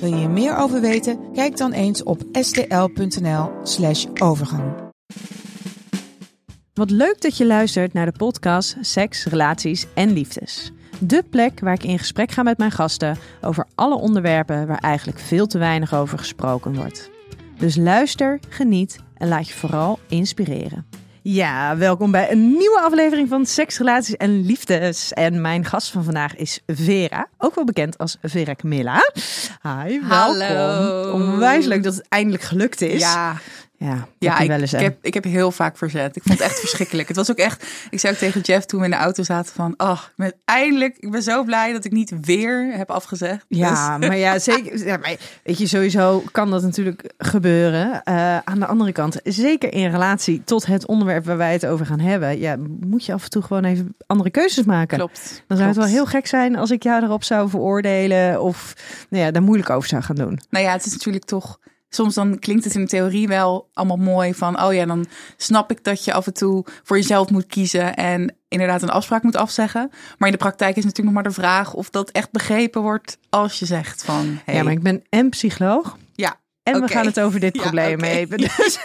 Wil je hier meer over weten? Kijk dan eens op stl.nl/slash overgang. Wat leuk dat je luistert naar de podcast Seks, Relaties en Liefdes. De plek waar ik in gesprek ga met mijn gasten over alle onderwerpen waar eigenlijk veel te weinig over gesproken wordt. Dus luister, geniet en laat je vooral inspireren. Ja, welkom bij een nieuwe aflevering van Seks, Relaties en Liefdes. En mijn gast van vandaag is Vera, ook wel bekend als Vera Camilla. Hi, welkom. Hallo. Onwijs leuk dat het eindelijk gelukt is. Ja, ja, ja ik, wel eens, ik, heb, ik heb heel vaak verzet. Ik vond het echt verschrikkelijk. Het was ook echt, ik zei ook tegen Jeff toen we in de auto zaten van, oh, ik ben eindelijk, ik ben zo blij dat ik niet weer heb afgezegd. Ja, Dus- maar ja, zeker. Ja, maar weet je, sowieso kan dat natuurlijk gebeuren. Eh, aan de andere kant, zeker in relatie tot het onderwerp waar wij het over gaan hebben, ja, moet je af en toe gewoon even andere keuzes maken. klopt. Dan zou het wel heel gek zijn als ik jou erop zou veroordelen of nou ja, daar moeilijk over zou gaan doen. Nou ja, het is natuurlijk toch, soms dan klinkt het in de theorie wel allemaal mooi van, oh ja, dan snap ik dat je af en toe voor jezelf moet kiezen en inderdaad een afspraak moet afzeggen. Maar in de praktijk is natuurlijk nog maar de vraag of dat echt begrepen wordt als je zegt van, hey, Ja, maar ik ben en psycholoog ja, en we gaan het over dit Ja, probleem oké. hebben. Dus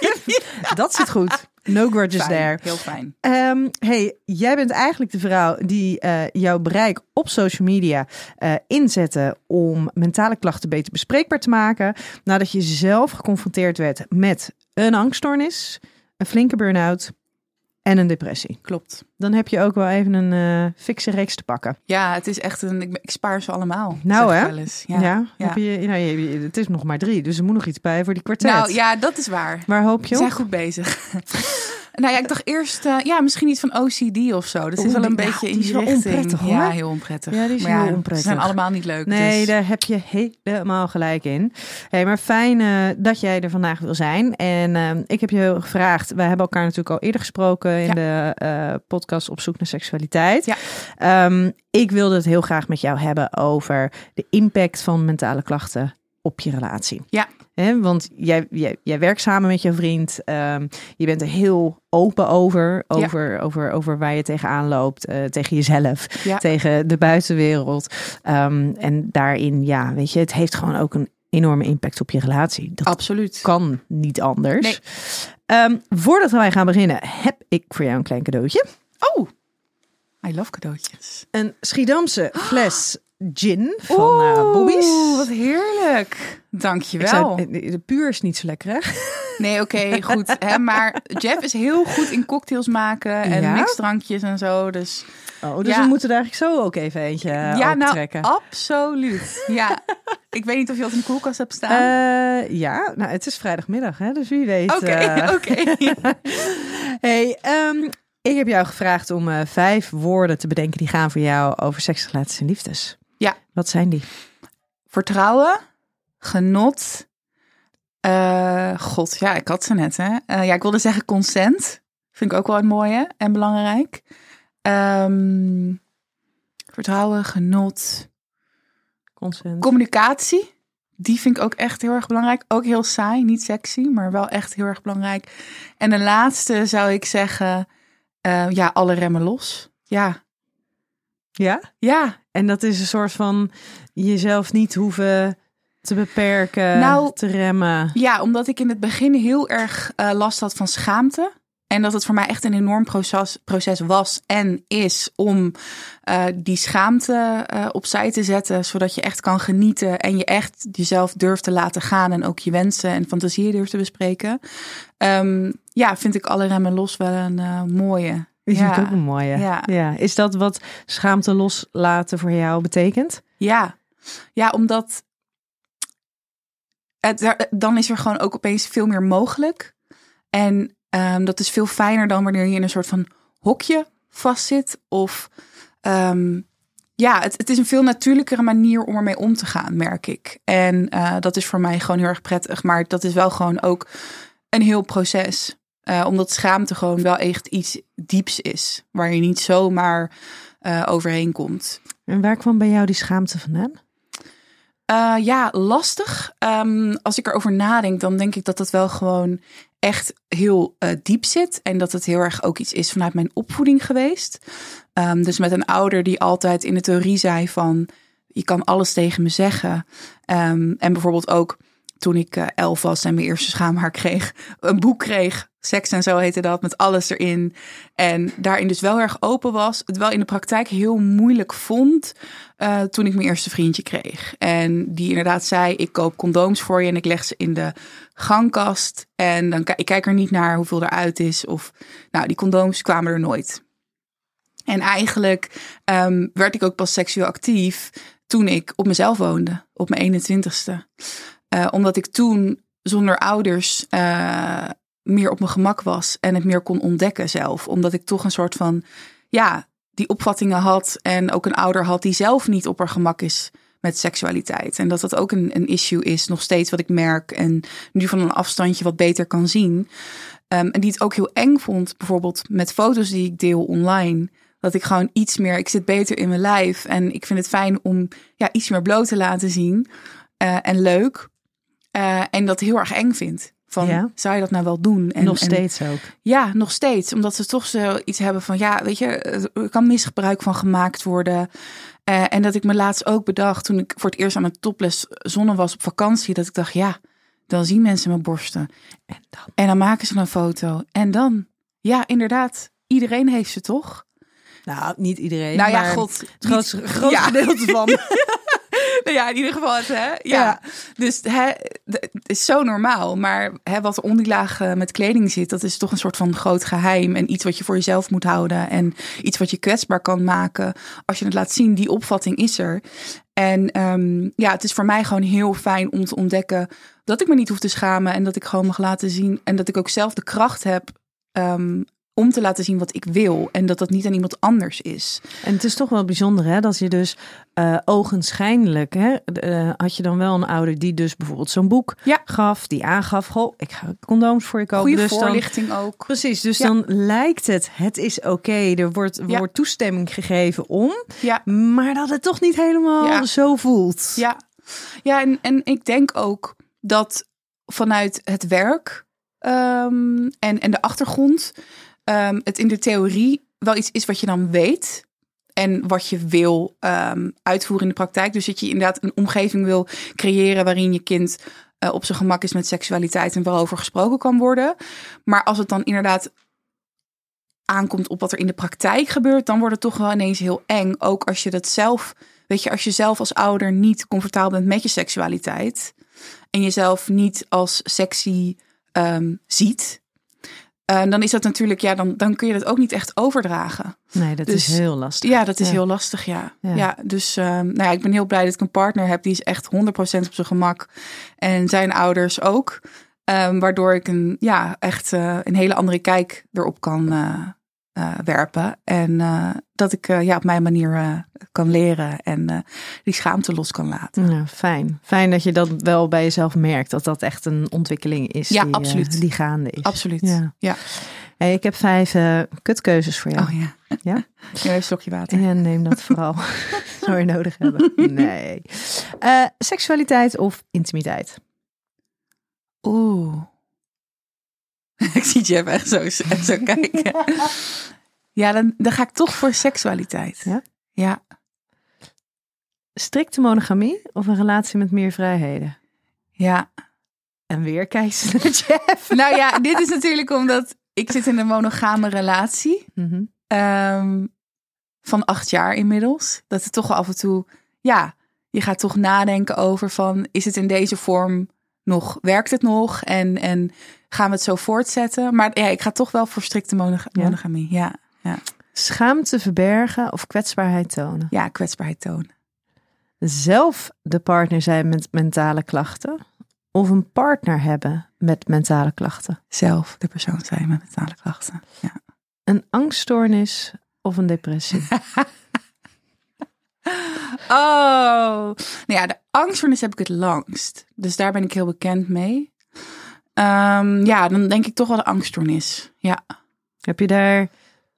dat zit goed. No grudges fijn, there. heel fijn. Ehm, hey, jij bent eigenlijk de vrouw die eh, jouw bereik op social media eh, inzette om mentale klachten beter bespreekbaar te maken. Nadat je zelf geconfronteerd werd met een angststoornis, een flinke burn-out en een depressie. Klopt. Dan heb je ook wel even een eh fikse reeks te pakken. Ja, het is echt een. Ik, ik spaar ze allemaal. Nou, hè? Wel eens. Ja, Ja. ja. Heb je, nou, je, het is nog maar drie, dus er moet nog iets bij voor die kwartet. Nou ja, dat is waar. Waar hoop je We zijn goed bezig. Nou ja, ik dacht eerst, eh, ja, misschien iets van OCD of zo. Dat is wel een beetje in die die richting. onprettig, hoor. Ja, heel onprettig. Ja, die is Maar heel onprettig. Ze zijn allemaal niet leuk. Nee, dus. daar heb je helemaal gelijk in. Hey, maar fijn eh, dat jij er vandaag wil zijn. En eh, ik heb je gevraagd, wij hebben elkaar natuurlijk al eerder gesproken in Ja. de eh, podcast Op zoek naar seksualiteit. Ja. Ehm, ik wilde het heel graag met jou hebben over de impact van mentale klachten op je relatie. Ja. Hè, want jij, jij, jij werkt samen met je vriend. ehm, je bent er heel open over. Over, over, over waar je tegenaan loopt. eh, tegen jezelf. Ja. Tegen de buitenwereld. Ehm, en daarin, ja, weet je, het heeft gewoon ook een enorme impact op je relatie. Dat Absoluut. kan niet anders. Nee. Ehm, voordat wij gaan beginnen, heb ik voor jou een klein cadeautje. Oh, I love cadeautjes. Een Schiedamse fles gin van eh Bobby's. Oeh, wat heerlijk. Dankjewel. zou, de, de puur is niet zo lekker, hè? Nee, oké, goed. Hè, maar Jeff is heel goed in cocktails maken en Ja? mixdrankjes en zo. Dus Oh, dus Ja. we moeten er eigenlijk zo ook even eentje uh, ja, nou, trekken. absoluut. Ja, ik weet niet of je dat in de koelkast hebt staan. Eh, ja, nou, het is vrijdagmiddag, hè, dus wie weet. Oké, eh, oké. Hey, ehm, ik heb jou gevraagd om eh, vijf woorden te bedenken die gaan voor jou over seks, relaties en liefdes. Ja. Wat zijn die? Vertrouwen, genot. eh, God, ja, ik had ze net, hè. Eh, ja, ik wilde zeggen consent. Vind ik ook wel een mooie en belangrijk. Ehm, vertrouwen, genot. Consent. Communicatie. Die vind ik ook echt heel erg belangrijk. Ook heel saai, niet sexy, maar wel echt heel erg belangrijk. En de laatste zou ik zeggen, eh, ja, alle remmen los. Ja, ja? ja, En dat is een soort van jezelf niet hoeven te beperken, Nou, te remmen. Ja, omdat ik in het begin heel erg eh, last had van schaamte. En dat het voor mij echt een enorm proces, proces was en is om eh, die schaamte eh, opzij te zetten. Zodat je echt kan genieten en je echt jezelf durft te laten gaan. En ook je wensen en fantasieën durft te bespreken. Ehm, ja, vind ik alle remmen los wel een mooie. Die ja. ook een mooie. Ja. ja. Is dat wat schaamte loslaten voor jou betekent? Ja, ja omdat het, dan is er gewoon ook opeens veel meer mogelijk. En ehm, dat is veel fijner dan wanneer je in een soort van hokje vastzit. Of ehm, ja, het, het is een veel natuurlijkere manier om ermee om te gaan, merk ik. En uh, dat is voor mij gewoon heel erg prettig. Maar dat is wel gewoon ook een heel proces. Uh, omdat schaamte gewoon wel echt iets dieps is. Waar je niet zomaar uh, overheen komt. En waar kwam bij jou die schaamte vandaan? Uh, ja, lastig. Um, als ik erover nadenk, dan denk ik dat het wel gewoon echt heel diep zit. En dat het heel erg ook iets is vanuit mijn opvoeding geweest. Um, dus met een ouder die altijd in de theorie zei van... je kan alles tegen me zeggen. Um, en bijvoorbeeld ook toen ik uh, elf was en mijn eerste schaamhaar kreeg... een boek kreeg Seks en zo heette dat, met alles erin. En daarin dus wel erg open was. Het wel in de praktijk heel moeilijk vond uh, toen ik mijn eerste vriendje kreeg. En die inderdaad zei, ik koop condooms voor je en ik leg ze in de gangkast. En dan ik kijk er niet naar hoeveel eruit is. Of, nou, die condooms kwamen er nooit. En eigenlijk um, werd ik ook pas seksueel actief toen ik op mezelf woonde, op mijn 21ste. Uh, omdat ik toen zonder ouders uh, meer op mijn gemak was en het meer kon ontdekken zelf. Omdat ik toch een soort van, ja, die opvattingen had en ook een ouder had die zelf niet op haar gemak is met seksualiteit. En dat dat ook een, een issue is, nog steeds wat ik merk en nu van een afstandje wat beter kan zien. Um, en die het ook heel eng vond, bijvoorbeeld met foto's die ik deel online. Dat ik gewoon iets meer, ik zit beter in mijn lijf en ik vind het fijn om ja, iets meer bloot te laten zien. Uh, en leuk. Uh, en dat heel erg eng vind. Van, ja. zou je dat nou wel doen? En, nog steeds en, ook. Ja, nog steeds. Omdat ze toch zoiets hebben van, ja, weet je, er kan misgebruik van gemaakt worden. Uh, en dat ik me laatst ook bedacht, toen ik voor het eerst aan mijn topless zonne was op vakantie, dat ik dacht, ja, dan zien mensen mijn borsten. En dan, en dan maken ze een foto. En dan, ja, inderdaad, iedereen heeft ze toch? Nou, niet iedereen. Nou ja, god. Het grootste, grootste ja. gedeelte van. nou ja, in ieder geval het, hè? Ja. ja. Dus hè, het is zo normaal. Maar hè, wat er onder die laag met kleding zit, dat is toch een soort van groot geheim. En iets wat je voor jezelf moet houden. En iets wat je kwetsbaar kan maken. Als je het laat zien, die opvatting is er. En um, ja, het is voor mij gewoon heel fijn om te ontdekken dat ik me niet hoef te schamen. En dat ik gewoon mag laten zien. En dat ik ook zelf de kracht heb um, om te laten zien wat ik wil en dat dat niet aan iemand anders is. En het is toch wel bijzonder hè, dat je dus uh, ogenschijnlijk, hè, uh, had je dan wel een ouder die dus bijvoorbeeld zo'n boek ja. gaf, die aangaf, goh, ik ga condooms voor je kopen. Goeie dus voorlichting dan, ook. Precies, dus ja. dan lijkt het, het is oké, okay, er wordt, ja. wordt toestemming gegeven om, ja. maar dat het toch niet helemaal zo voelt. Ja, ja en, en ik denk ook dat vanuit het werk um, en, en de achtergrond um, het in de theorie wel iets is wat je dan weet. En wat je wil um, uitvoeren in de praktijk. Dus dat je inderdaad een omgeving wil creëren waarin je kind uh, op zijn gemak is met seksualiteit en waarover gesproken kan worden. Maar als het dan inderdaad aankomt op wat er in de praktijk gebeurt, dan wordt het toch wel ineens heel eng. Ook als je dat zelf, weet je, als je zelf als ouder niet comfortabel bent met je seksualiteit en jezelf niet als sexy um, ziet, uh, dan is dat natuurlijk, ja, dan, dan kun je dat ook niet echt overdragen. Nee, dat dus, is heel lastig. Ja, dat is ja. heel lastig, ja. Ja, ja dus uh, nou ja, ik ben heel blij dat ik een partner heb die is echt 100% op zijn gemak. En zijn ouders ook. Um, waardoor ik een, ja, echt uh, een hele andere kijk erop kan uh, werpen. En uh, dat ik uh, ja, op mijn manier kan leren en die schaamte los kan laten. Ja, fijn. Fijn dat je dat wel bij jezelf merkt. Dat dat echt een ontwikkeling is ja, die, absoluut. die gaande is. Absoluut. Ja. ja. Hey, ik heb vijf kutkeuzes voor jou. Oh ja. Ja? ja een slokje water. Ja, neem dat vooral. Zou je nodig hebben. Nee. seksualiteit of intimiteit? Oeh. ik zie Jeff echt zo, echt zo kijken. Ja, dan, dan ga ik toch voor seksualiteit. Ja? Ja. Strikte monogamie of een relatie met meer vrijheden? Ja. En weer kijk ze naar Jeff. Nou ja, dit is natuurlijk omdat ik zit in een monogame relatie. Mm -hmm. um, van acht jaar inmiddels. Dat het toch af en toe, ja, je gaat toch nadenken over van, is het in deze vorm nog, werkt het nog? En, en gaan we het zo voortzetten? Maar ja, ik ga toch wel voor strikte monog monogamie. Ja. ja. Schaamte verbergen of kwetsbaarheid tonen? Ja, kwetsbaarheid tonen. Zelf de partner zijn met mentale klachten of een partner hebben met mentale klachten? Zelf de persoon zijn met mentale klachten. Ja. Een angststoornis of een depressie? Oh, nou ja, de angststoornis heb ik het langst. Dus daar ben ik heel bekend mee. Ehm, ja, dan denk ik toch wel de angststoornis. Ja. Heb je daar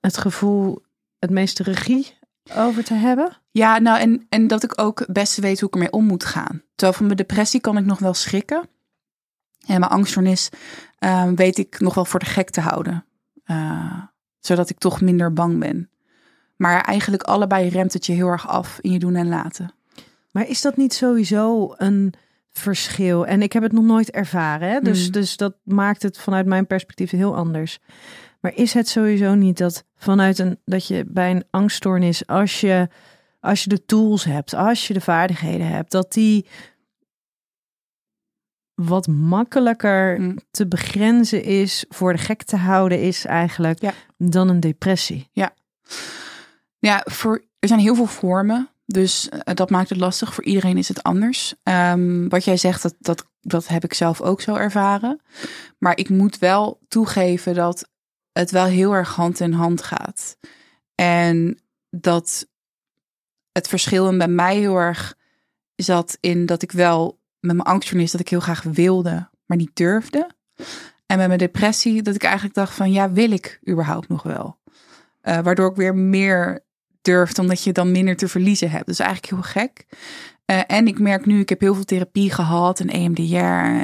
het gevoel het meeste regie over te hebben? Ja, nou en, en dat ik ook best weet hoe ik ermee om moet gaan. Terwijl van mijn depressie kan ik nog wel schrikken. En mijn angststoornis ehm, weet ik nog wel voor de gek te houden. Uh, zodat ik toch minder bang ben. Maar eigenlijk allebei remt het je heel erg af in je doen en laten. Maar is dat niet sowieso een verschil? En ik heb het nog nooit ervaren. Hè? Dus, Hmm. dus dat maakt het vanuit mijn perspectief heel anders. Maar is het sowieso niet dat vanuit een dat je bij een angststoornis, als je, als je de tools hebt, als je de vaardigheden hebt, dat die wat makkelijker Hmm. te begrenzen is, voor de gek te houden is eigenlijk, Ja. dan een depressie. Ja, voor, er zijn heel veel vormen. Dus eh, dat maakt het lastig. Voor iedereen is het anders. Ehm, wat jij zegt, dat, dat, dat heb ik zelf ook zo ervaren. Maar ik moet wel toegeven dat het wel heel erg hand in hand gaat. En dat het verschil bij mij heel erg zat in dat ik wel met mijn angststoornis dat ik heel graag wilde, maar niet durfde. En met mijn depressie dat ik eigenlijk dacht van ja, wil ik überhaupt nog wel? Eh, waardoor ik weer meer durfde, omdat je dan minder te verliezen hebt. Dus eigenlijk heel gek. Eh, en ik merk nu, ik heb heel veel therapie gehad en EMDR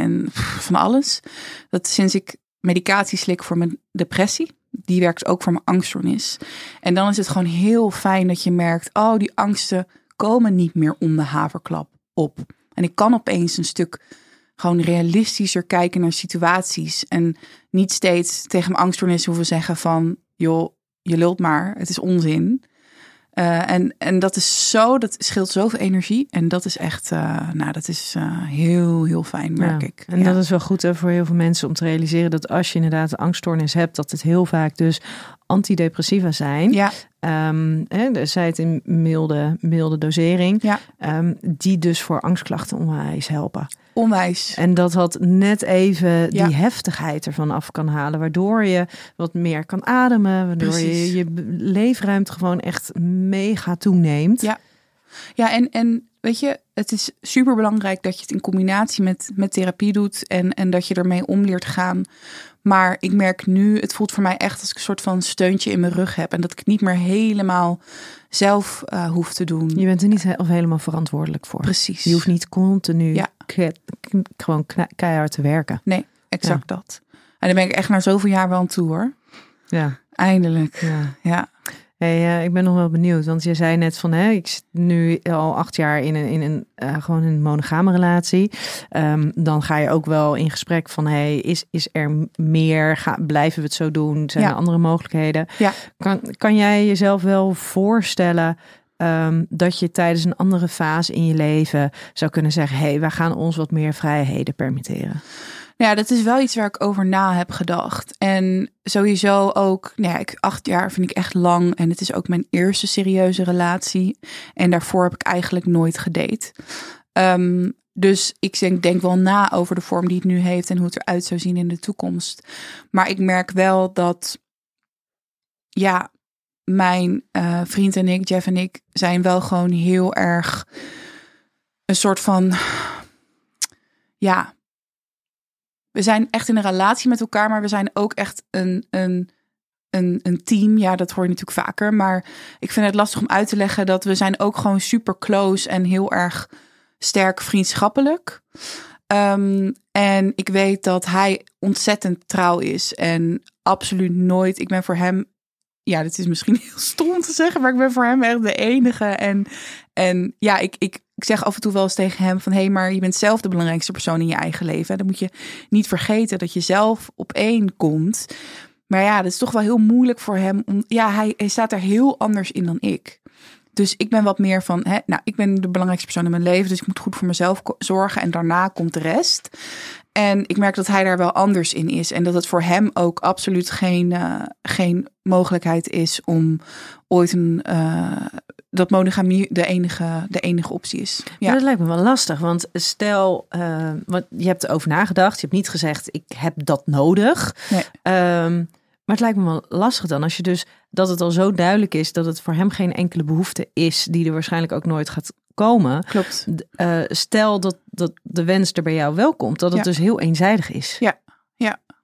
en van alles. Dat sinds ik medicatie slik voor mijn depressie, die werkt ook voor mijn angststoornis. En dan is het gewoon heel fijn dat je merkt, oh, die angsten komen niet meer om de haverklap op. En ik kan opeens een stuk gewoon realistischer kijken naar situaties. En niet steeds tegen mijn angststoornis hoeven zeggen van, joh, je lult maar, het is onzin. Uh, en, en dat is zo, dat scheelt zoveel energie. En dat is echt, uh, nou, dat is uh, heel, heel fijn, merk ja. ik. En ja. dat is wel goed hè, voor heel veel mensen om te realiseren dat als je inderdaad een angststoornis hebt, dat het heel vaak dus antidepressiva zijn. Ja. Um, hè, zij het in milde, milde dosering. Ja. Um, die dus voor angstklachten onwijs helpen. Onwijs. En dat dat net even die ja. heftigheid ervan af kan halen. Waardoor je wat meer kan ademen. Waardoor Precies. je je leefruimte gewoon echt mega toeneemt. Ja, ja en, en weet je, het is super belangrijk dat je het in combinatie met, met therapie doet. En, en dat je ermee om leert gaan. Maar ik merk nu, het voelt voor mij echt als ik een soort van steuntje in mijn rug heb. En dat ik het niet meer helemaal zelf uh, hoef te doen. Je bent er niet he of helemaal verantwoordelijk voor. Precies. Je hoeft niet continu ja. gewoon keihard te werken. Nee, exact ja. dat. En daar ben ik echt na zoveel jaar wel aan toe hoor. Ja. Eindelijk. Ja. ja. Hey, uh, ik ben nog wel benieuwd, want je zei net van, hè, ik zit nu al acht jaar in een, in een uh, gewoon een monogame relatie. Um, dan ga je ook wel in gesprek van, hey, is, is er meer? Ga, blijven we het zo doen? Zijn ja. er andere mogelijkheden? Ja. Kan, kan jij jezelf wel voorstellen um, dat je tijdens een andere fase in je leven zou kunnen zeggen, hey, wij gaan ons wat meer vrijheden permitteren? Ja, dat is wel iets waar ik over na heb gedacht. En sowieso ook, nou ja, ik, acht jaar vind ik echt lang. En het is ook mijn eerste serieuze relatie. En daarvoor heb ik eigenlijk nooit gedate. Um, dus ik denk, denk wel na over de vorm die het nu heeft en hoe het eruit zou zien in de toekomst. Maar ik merk wel dat, ja, mijn uh, vriend en ik, Jeff en ik, zijn wel gewoon heel erg een soort van, ja, we zijn echt in een relatie met elkaar, maar we zijn ook echt een, een, een, een team. Ja, dat hoor je natuurlijk vaker. Maar ik vind het lastig om uit te leggen dat we zijn ook gewoon super close en heel erg sterk vriendschappelijk. Um, en ik weet dat hij ontzettend trouw is en absoluut nooit. Ik ben voor hem, ja, dit is misschien heel stom te zeggen, maar ik ben voor hem echt de enige. En, en ja, ik, ik, ik zeg af en toe wel eens tegen hem van... hé, hey, maar je bent zelf de belangrijkste persoon in je eigen leven. Dan moet je niet vergeten dat je zelf op één komt. Maar ja, dat is toch wel heel moeilijk voor hem. Ja, hij, hij staat er heel anders in dan ik. Dus ik ben wat meer van... Hè, nou, ik ben de belangrijkste persoon in mijn leven... dus ik moet goed voor mezelf zorgen en daarna komt de rest. En ik merk dat hij daar wel anders in is. En dat het voor hem ook absoluut geen, uh, geen mogelijkheid is... om ooit een... Uh, dat monogamie de enige, de enige optie is. Ja. Maar dat lijkt me wel lastig, want stel, uh, want je hebt erover nagedacht, je hebt niet gezegd, ik heb dat nodig. Nee. Um, maar het lijkt me wel lastig dan, als je dus, dat het al zo duidelijk is dat het voor hem geen enkele behoefte is, die er waarschijnlijk ook nooit gaat komen. Klopt. Eh, stel dat, dat de wens er bij jou wel komt, dat het Ja. dus heel eenzijdig is. Ja.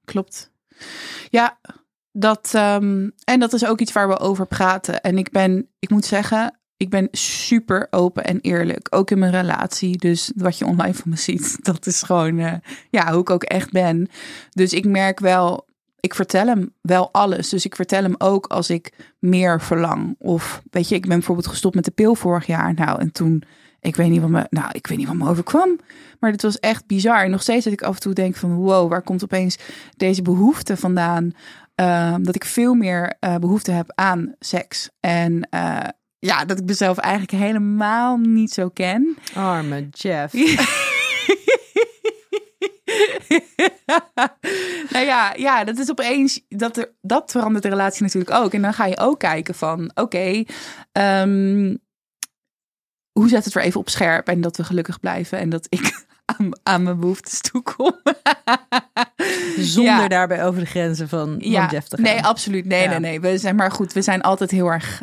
Klopt. Ja, dat, ehm, en dat is ook iets waar we over praten. En ik ben, ik moet zeggen, ik ben super open en eerlijk. Ook in mijn relatie. Dus wat je online van me ziet, dat is gewoon eh, ja, hoe ik ook echt ben. Dus ik merk wel, ik vertel hem wel alles. Dus ik vertel hem ook als ik meer verlang. Of weet je, ik ben bijvoorbeeld gestopt met de pil vorig jaar. Nou, en toen, ik weet niet wat me, nou, ik weet niet wat me overkwam. Maar het was echt bizar. En nog steeds dat ik af en toe denk van, wow, waar komt opeens deze behoefte vandaan? Ehm, dat ik veel meer eh, behoefte heb aan seks. En eh, ja, dat ik mezelf eigenlijk helemaal niet zo ken. Arme Jeff. nou ja, ja, dat is opeens, dat, er, dat verandert de relatie natuurlijk ook. En dan ga je ook kijken van, oké, ehm, hoe zet het weer even op scherp en dat we gelukkig blijven en dat ik aan, aan mijn behoeftes toekom. Zonder Ja. daarbij over de grenzen van, ja, Jeff te gaan. nee, absoluut. Nee, Ja. nee, nee. We zijn maar goed. We zijn altijd heel erg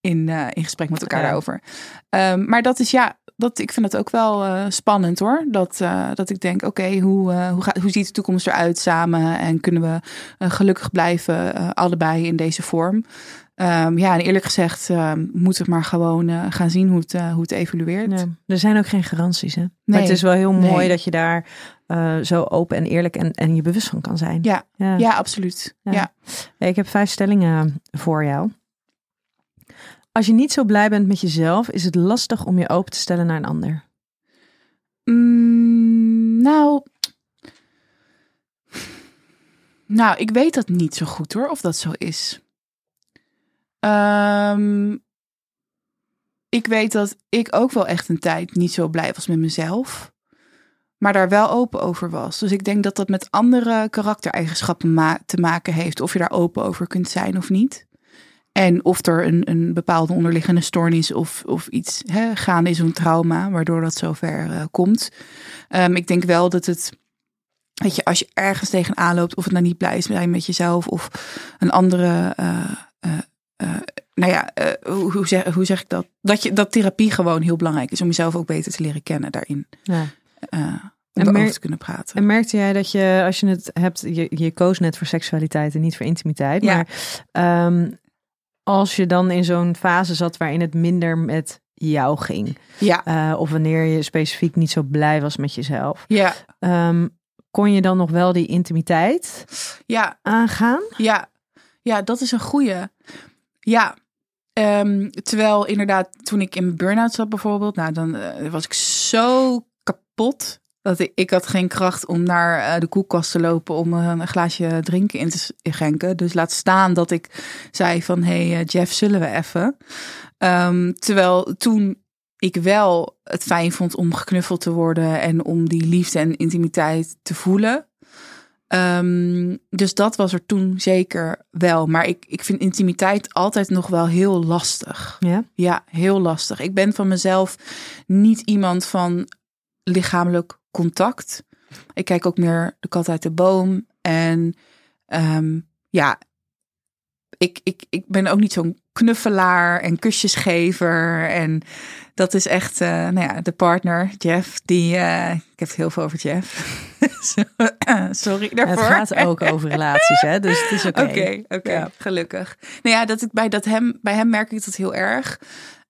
in, eh, in gesprek met elkaar daarover. Ehm, maar dat is ja, dat, ik vind dat ook wel eh, spannend hoor. Dat, eh, dat ik denk, oké, hoe, eh, hoe, gaat, hoe ziet de toekomst eruit samen? En kunnen we gelukkig blijven, allebei in deze vorm? Ehm, ja, en eerlijk gezegd ehm, moeten we maar gewoon gaan zien hoe het, hoe het evolueert. Nee, er zijn ook geen garanties. Hè? Maar Nee. het is wel heel mooi Nee. dat je daar zo open en eerlijk en, en je bewust van kan zijn. Ja, Ja. ja, absoluut. Ja. Ik heb vijf stellingen voor jou. Als je niet zo blij bent met jezelf, is het lastig om je open te stellen naar een ander. Mm, nou. Nou, ik weet dat niet zo goed hoor, of dat zo is. Ehm, ik weet dat ik ook wel echt een tijd niet zo blij was met mezelf. Maar daar wel open over was. Dus ik denk dat dat met andere karaktereigenschappen ma- te maken heeft. Of je daar open over kunt zijn of niet. En of er een, een bepaalde onderliggende stoornis of, of iets hè, gaande is, een trauma, waardoor dat zover eh, komt. Ehm, ik denk wel dat het, weet je, als je ergens tegenaan loopt, of het nou niet blij is zijn met jezelf of een andere, eh, nou ja, hoe, hoe, zeg, hoe zeg ik dat? Dat, je, dat therapie gewoon heel belangrijk is om jezelf ook beter te leren kennen daarin. Ja. En om erover mer- te kunnen praten. En merkte jij dat je, als je het hebt, je, je koos net voor seksualiteit en niet voor intimiteit. Ja. Maar ehm, als je dan in zo'n fase zat waarin het minder met jou ging. ja, eh, of wanneer je specifiek niet zo blij was met jezelf. ja, ehm, kon je dan nog wel die intimiteit ja. aangaan? Ja, ja, dat is een goeie. Ja, ehm, terwijl inderdaad toen ik in burn-out zat bijvoorbeeld, nou dan eh, was ik zo kapot dat ik, ik had geen kracht om naar eh, de koelkast te lopen om eh, een glaasje drinken in te schenken. Dus laat staan dat ik zei van, hey eh, Jeff, zullen we even? Ehm, terwijl toen ik wel het fijn vond om geknuffeld te worden en om die liefde en intimiteit te voelen. Ehm, dus dat was er toen zeker wel. Maar ik, ik vind intimiteit altijd nog wel heel lastig. Ja. Ja, heel lastig. Ik ben van mezelf niet iemand van lichamelijk contact. Ik kijk ook meer de kat uit de boom. En ehm, ja, ik, ik, ik ben ook niet zo'n knuffelaar en kusjesgever. En dat is echt, eh, nou ja, de partner, Jeff, die, eh, ik heb het heel veel over Jeff. Sorry daarvoor. Het gaat ook over relaties, hè? Dus het is oké. Oké, oké, gelukkig. Nou ja, dat ik bij, dat hem, bij hem merk ik dat heel erg.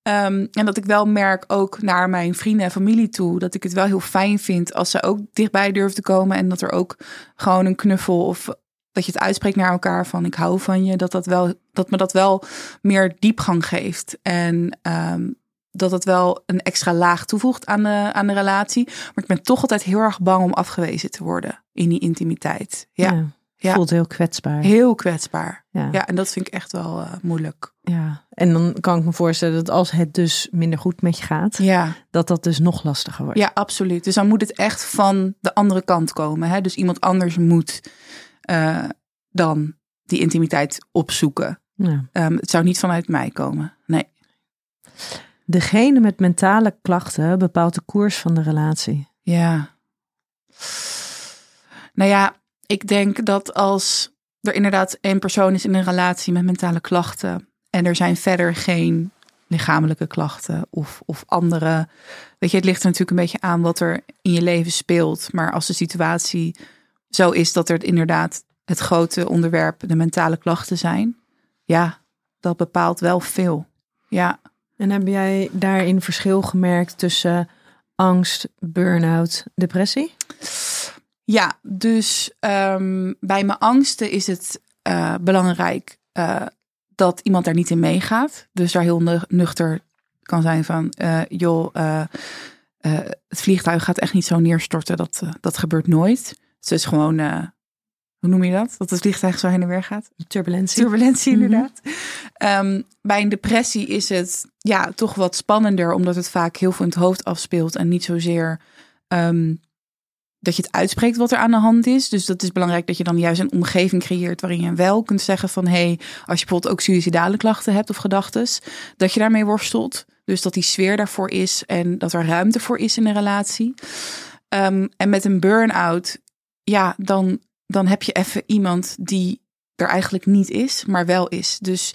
Ehm, en dat ik wel merk ook naar mijn vrienden en familie toe, dat ik het wel heel fijn vind als ze ook dichtbij durven te komen en dat er ook gewoon een knuffel of dat je het uitspreekt naar elkaar van ik hou van je, dat dat wel dat me dat wel meer diepgang geeft en ehm, dat het wel een extra laag toevoegt aan de, aan de relatie. Maar ik ben toch altijd heel erg bang om afgewezen te worden in die intimiteit. Ja. Ja. Voelt heel kwetsbaar. heel kwetsbaar. Ja. Ja, en dat vind ik echt wel eh, moeilijk. ja. En dan kan ik me voorstellen dat als het dus minder goed met je gaat, Ja, dat dat dus nog lastiger wordt. ja, absoluut. Dus dan moet het echt van de andere kant komen. Hè? Dus iemand anders moet eh, dan die intimiteit opzoeken. Ja. Ehm, het zou niet vanuit mij komen. Nee. Degene met mentale klachten bepaalt de koers van de relatie. Ja. Nou ja, ik denk dat als er inderdaad een persoon is in een relatie met mentale klachten en er zijn verder geen lichamelijke klachten of, of andere. Weet je, het ligt er natuurlijk een beetje aan wat er in je leven speelt. Maar als de situatie zo is dat er inderdaad het grote onderwerp de mentale klachten zijn, ja, dat bepaalt wel veel. Ja. En heb jij daarin verschil gemerkt tussen angst, burn-out, depressie? Ja, dus um, bij mijn angsten is het uh, belangrijk uh, dat iemand daar niet in meegaat. Dus daar heel nuchter kan zijn van, uh, joh, het vliegtuig gaat echt niet zo neerstorten. Dat, dat gebeurt nooit. Dus het is gewoon hoe noem je dat? Dat het vliegtuig zo heen en weer gaat? Turbulentie. Turbulentie, mhm. inderdaad. um, bij een depressie is het ja, toch wat spannender, omdat het vaak heel veel in het hoofd afspeelt en niet zozeer um, dat je het uitspreekt wat er aan de hand is. Dus dat is belangrijk dat je dan juist een omgeving creëert waarin je wel kunt zeggen van hé, hey, als je bijvoorbeeld ook suïcidale klachten hebt of gedachten, dat je daarmee worstelt. Dus dat die sfeer daarvoor is en dat er ruimte voor is in een relatie. Um, en met een burn-out, ja, dan dan heb je even iemand die er eigenlijk niet is, maar wel is. Dus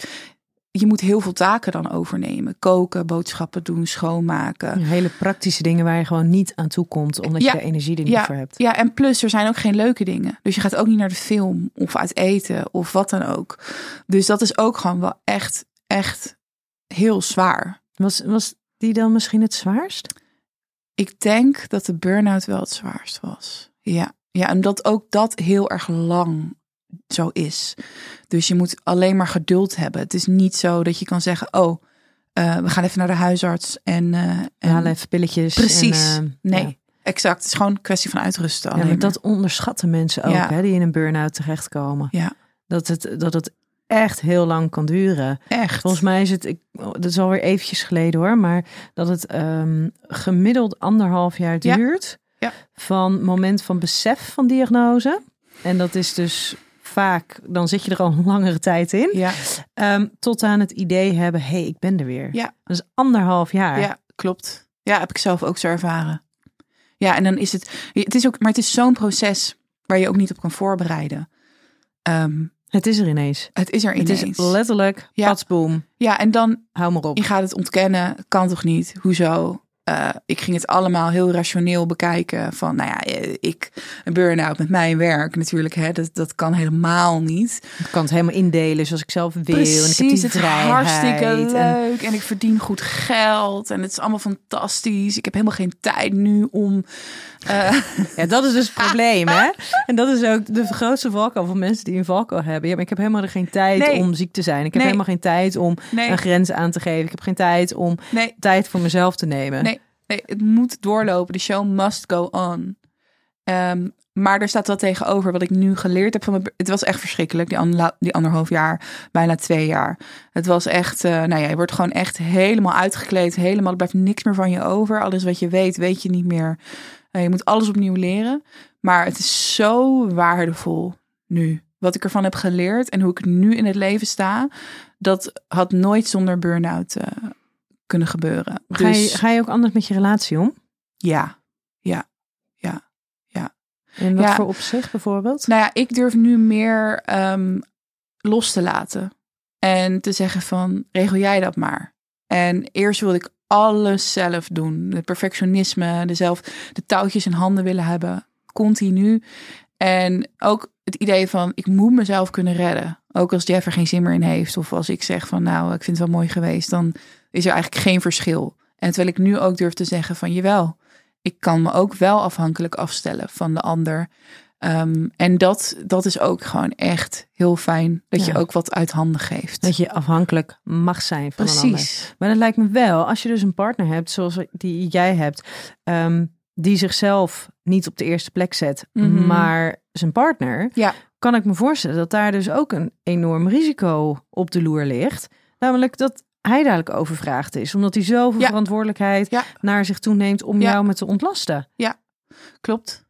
je moet heel veel taken dan overnemen. Koken, boodschappen doen, schoonmaken. Hele praktische dingen waar je gewoon niet aan toe komt, omdat je de energie er niet ja, voor hebt. Ja, en plus er zijn ook geen leuke dingen. Dus je gaat ook niet naar de film of uit eten of wat dan ook. Dus dat is ook gewoon wel echt, echt heel zwaar. Was, was die dan misschien het zwaarst? Ik denk dat de burn-out wel het zwaarst was. Ja. Ja, en dat ook dat heel erg lang zo is. Dus je moet alleen maar geduld hebben. Het is niet zo dat je kan zeggen: Oh, uh, we gaan even naar de huisarts en. Uh, en... Halen even pilletjes. Precies. En, uh, nee. Ja. Exact. Het is gewoon een kwestie van uitrusten. Alleen ja, maar dat onderschatten mensen ook, ja. hè, die in een burn-out terechtkomen. Ja. Dat het, dat het echt heel lang kan duren. Echt. Volgens mij is het, ik, dat is alweer eventjes geleden hoor, maar dat het um, gemiddeld anderhalf jaar duurt. Ja. Van moment van besef van diagnose. En dat is dus vaak, dan zit je er al een langere tijd in. Ja. Um, tot aan het idee hebben, hé, hey, ik ben er weer. Ja. Dat is anderhalf jaar. Ja, klopt. Ja, heb ik zelf ook zo ervaren. Ja, en dan is het, het is ook, maar het is zo'n proces waar je ook niet op kan voorbereiden. Um, het is er ineens. Het is er ineens. Het is letterlijk, ja. patsboom. Ja, en dan, hou maar op. Je gaat het ontkennen, kan toch niet? Hoezo? Uh, ik ging het allemaal heel rationeel bekijken. Van, nou ja, eh, ik, een burn-out met mijn werk natuurlijk, hè, dat, dat kan helemaal niet. Ik kan het helemaal indelen zoals ik zelf wil. Precies, en ik heb die het vrijheid. hartstikke leuk. En... En... ik verdien goed geld. En het is allemaal fantastisch. Ik heb helemaal geen tijd nu om... Uh... Ja, dat is dus het probleem, hè? En dat is ook de grootste valkuil van mensen die een valkuil hebben. Ja, maar ik heb helemaal geen tijd Nee. om ziek te zijn. Ik heb Nee. helemaal geen tijd om Nee. een grens aan te geven. Ik heb geen tijd om tijd voor mezelf te nemen. Nee, het moet doorlopen. De show must go on. Ehm, maar er staat wel tegenover wat ik nu geleerd heb van mijn... Het was echt verschrikkelijk, die, ander, die anderhalf jaar, bijna twee jaar. Het was echt, eh, nou ja, je wordt gewoon echt helemaal uitgekleed. Helemaal, er blijft niks meer van je over. Alles wat je weet, weet je niet meer. Eh, je moet alles opnieuw leren. Maar het is zo waardevol nu. Wat ik ervan heb geleerd en hoe ik nu in het leven sta... dat had nooit zonder burn-out eh, kunnen gebeuren. Ga, je, Dus ga je ook anders met je relatie om? ja, ja, ja. In wat Ja. voor opzicht bijvoorbeeld? Nou ja, ik durf nu meer ehm, los te laten. En te zeggen van, regel jij dat maar. En eerst wilde ik alles zelf doen. Het perfectionisme, de, zelf, de touwtjes in handen willen hebben. Continu. En ook het idee van, ik moet mezelf kunnen redden. Ook als Jeff er geen zin meer in heeft. Of als ik zeg van, nou, ik vind het wel mooi geweest. Dan is er eigenlijk geen verschil. En terwijl ik nu ook durf te zeggen van, jawel. Ik kan me ook wel afhankelijk afstellen van de ander. Ehm, en dat, dat is ook gewoon echt heel fijn. Dat je ook wat uit handen geeft. Dat je afhankelijk mag zijn van een ander. Precies. Maar dat lijkt me wel, als je dus een partner hebt zoals die jij hebt, ehm, die zichzelf niet op de eerste plek zet, Mhm. maar zijn partner, Ja. kan ik me voorstellen dat daar dus ook een enorm risico op de loer ligt. Namelijk dat hij dadelijk overvraagd is, omdat hij zoveel Ja. verantwoordelijkheid Ja. naar zich toe neemt om Ja. jou met te ontlasten. Klopt.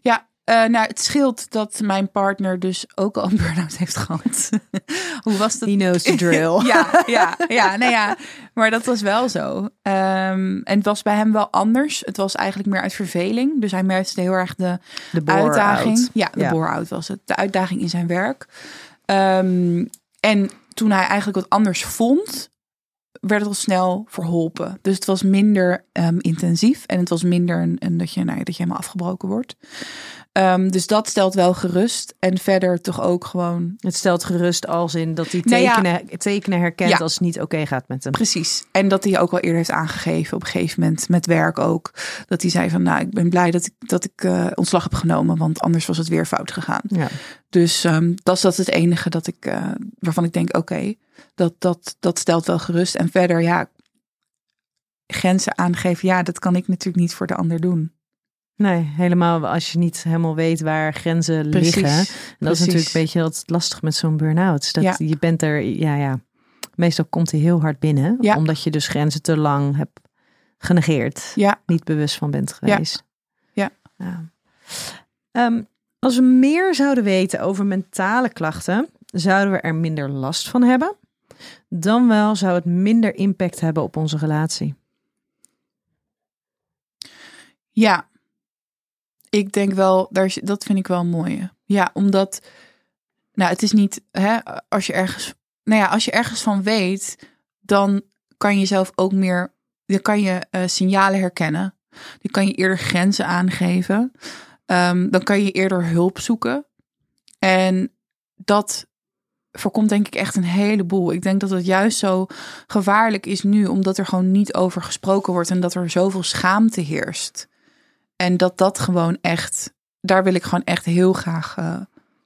Ja, eh, nou, het scheelt dat mijn partner dus ook al een burn-out heeft gehad. Hoe was dat? He knows the drill. ja, ja, ja, nou ja, maar dat was wel zo. Ehm, en het was bij hem wel anders. Het was eigenlijk meer uit verveling. Dus hij merkte heel erg de De uitdaging. Ja, de Ja. bore-out was het. De uitdaging in zijn werk. Ehm, en toen hij eigenlijk wat anders vond, werd het al snel verholpen. Dus het was minder ehm, intensief en het was minder een, een dat, je, nou, ja, dat je helemaal afgebroken wordt. Ehm, dus dat stelt wel gerust. En verder toch ook gewoon. Het stelt gerust als in dat hij Nou ja. tekenen, tekenen herkent Ja. als het niet oké gaat met hem. Precies. En dat hij ook al eerder heeft aangegeven op een gegeven moment met werk ook. Dat hij zei van nou, ik ben blij dat ik, dat ik eh, ontslag heb genomen. Want anders was het weer fout gegaan. Ja. Dus ehm, dat is dat het enige dat ik, eh, waarvan ik denk, oké, dat, dat, dat stelt wel gerust. En verder, ja, grenzen aangeven, ja, dat kan ik natuurlijk niet voor de ander doen. Nee, helemaal als je niet helemaal weet waar grenzen Precies, liggen. En dat is natuurlijk een beetje altijd lastig met zo'n burn-out. Dat Ja. je bent er, ja, ja. Meestal komt hij heel hard binnen, Ja. omdat je dus grenzen te lang hebt genegeerd, Ja, niet bewust van bent geweest. Ja. Ja. Ehm, als we meer zouden weten over mentale klachten, zouden we er minder last van hebben. Dan wel zou het minder impact hebben op onze relatie. ja. Ik denk wel, daar, dat vind ik wel mooi. Ja, omdat, nou, het is niet, hè, als je ergens, nou ja, als je ergens van weet, dan kan je zelf ook meer, dan kan je eh, signalen herkennen. Dan kan je eerder grenzen aangeven. Ehm, dan kan je eerder hulp zoeken. En dat voorkomt denk ik echt een heleboel. Ik denk dat het juist zo gevaarlijk is nu, omdat er gewoon niet over gesproken wordt en dat er zoveel schaamte heerst. En dat dat gewoon echt, daar wil ik gewoon echt heel graag eh,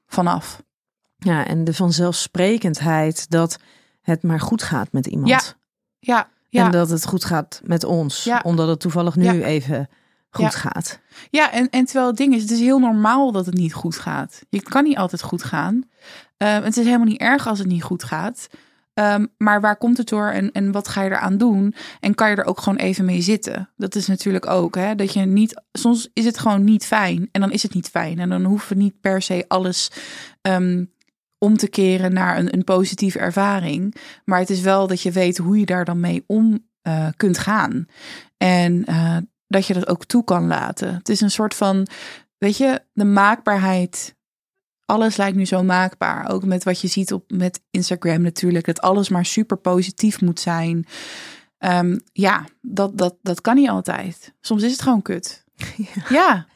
vanaf. Ja, en de vanzelfsprekendheid dat het maar goed gaat met iemand. Ja, Ja, ja. En dat het goed gaat met ons. Ja. Omdat het toevallig nu Ja. even goed gaat. Ja, en, en terwijl het ding is, het is heel normaal dat het niet goed gaat. Je kan niet altijd goed gaan. Ehm, het is helemaal niet erg als het niet goed gaat. Ehm, maar waar komt het door en, en wat ga je eraan doen? En kan je er ook gewoon even mee zitten? Dat is natuurlijk ook, hè, dat je niet. Soms is het gewoon niet fijn en dan is het niet fijn. En dan hoeven we niet per se alles ehm, om te keren naar een, een positieve ervaring. Maar het is wel dat je weet hoe je daar dan mee om eh, kunt gaan. En eh, dat je dat ook toe kan laten. Het is een soort van, weet je, de maakbaarheid. Alles lijkt nu zo maakbaar. Ook met wat je ziet op met Instagram natuurlijk. Dat alles maar super positief moet zijn. Ehm, ja, dat, dat, dat kan niet altijd. Soms is het gewoon kut. Ja,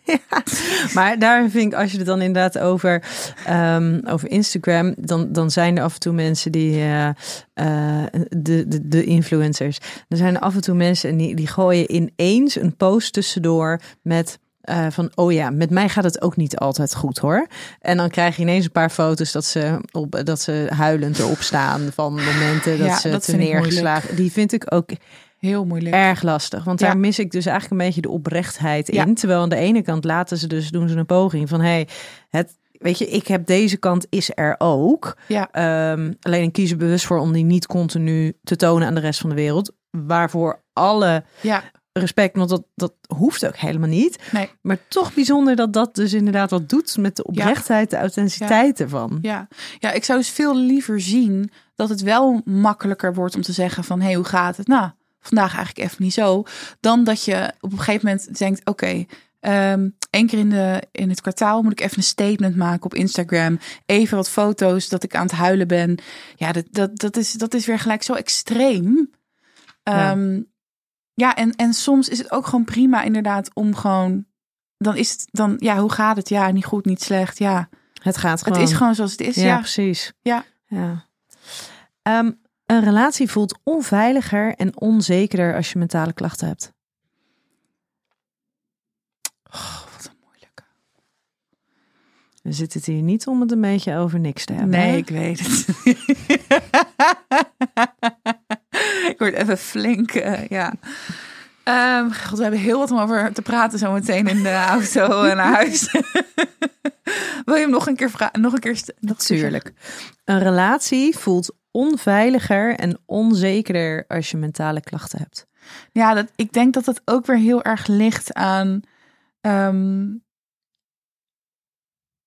Maar daar vind ik, als je het dan inderdaad over, ehm, over Instagram, dan, dan zijn er af en toe mensen die, eh, eh, de, de, de influencers, er zijn er af en toe mensen en die, die gooien ineens een post tussendoor met eh, van, oh ja, met mij gaat het ook niet altijd goed hoor. En dan krijg je ineens een paar foto's dat ze, op, dat ze huilend erop staan van momenten dat Ja, ze te neergeslagen. Die vind ik ook heel moeilijk. erg lastig. Want Ja. daar mis ik dus eigenlijk een beetje de oprechtheid in. Ja. Terwijl aan de ene kant laten ze dus, doen ze een poging van... hey, het, weet je, ik heb deze kant is er ook. Ja, Ehm, alleen ik kies er bewust voor om die niet continu te tonen aan de rest van de wereld. Waarvoor alle ja, respect, want dat, dat hoeft ook helemaal niet. nee. Maar toch bijzonder dat dat dus inderdaad wat doet met de oprechtheid, de authenticiteit ervan. Ja. ja, ik zou dus veel liever zien dat het wel makkelijker wordt om te zeggen van... hé, hey, hoe gaat het? Nou, vandaag eigenlijk even niet zo. Dan dat je op een gegeven moment denkt... oké, ehm één keer in, de, in het kwartaal moet ik even een statement maken op Instagram. Even wat foto's dat ik aan het huilen ben. Ja, dat, dat, dat, is, dat is weer gelijk zo extreem. Ja, ja en, en soms is het ook gewoon prima inderdaad om gewoon... Dan is het dan, ja, hoe gaat het? Ja, niet goed, niet slecht. Ja, Het gaat gewoon. het is gewoon zoals het is. Ja, Ja, precies. Ja. ja. Ehm, een relatie voelt onveiliger en onzekerder als je mentale klachten hebt. Oh, wat een moeilijke. We zitten het hier niet om het een beetje over niks te hebben. Nee, hè? ik weet het. ik word even flink, eh, ja. Ehm, God, we hebben heel wat om over te praten zo meteen in de auto en naar huis. Wil je hem nog een keer vragen? Nog een keer. nog Natuurlijk. Een relatie voelt onveiliger en onzekerder als je mentale klachten hebt. Ja, dat, ik denk dat het ook weer heel erg ligt aan. ehm,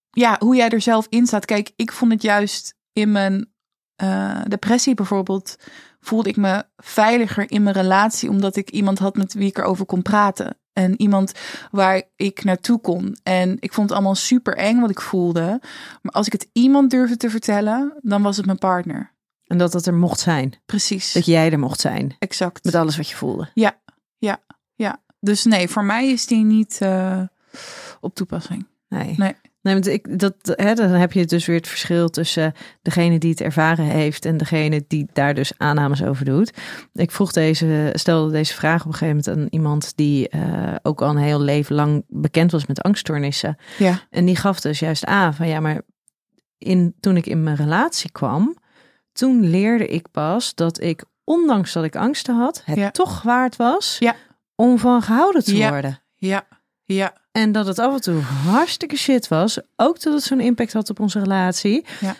ja, hoe jij er zelf in staat. Kijk, ik vond het juist in mijn eh, depressie bijvoorbeeld. Voelde ik me veiliger in mijn relatie. omdat ik iemand had met wie ik erover kon praten. En iemand waar ik naartoe kon. En ik vond het allemaal super eng wat ik voelde. Maar als ik het iemand durfde te vertellen, dan was het mijn partner. En dat het er mocht zijn. Precies. Dat jij er mocht zijn. Exact. Met alles wat je voelde. Ja, ja, ja. Dus nee, voor mij is die niet eh, op toepassing. Nee. Nee. Nee, want ik, dat, hè, dan heb je dus weer het verschil tussen degene die het ervaren heeft en degene die daar dus aannames over doet. Ik vroeg deze, stelde deze vraag op een gegeven moment aan iemand die eh, ook al een heel leven lang bekend was met angststoornissen. Ja, En die gaf dus juist aan van ja, maar in, toen ik in mijn relatie kwam, toen leerde ik pas dat ik, ondanks dat ik angsten had, het Ja. toch waard was Ja. om van gehouden te Ja. worden. ja, ja, En dat het af en toe hartstikke shit was. Ook dat het zo'n impact had op onze relatie. Ja.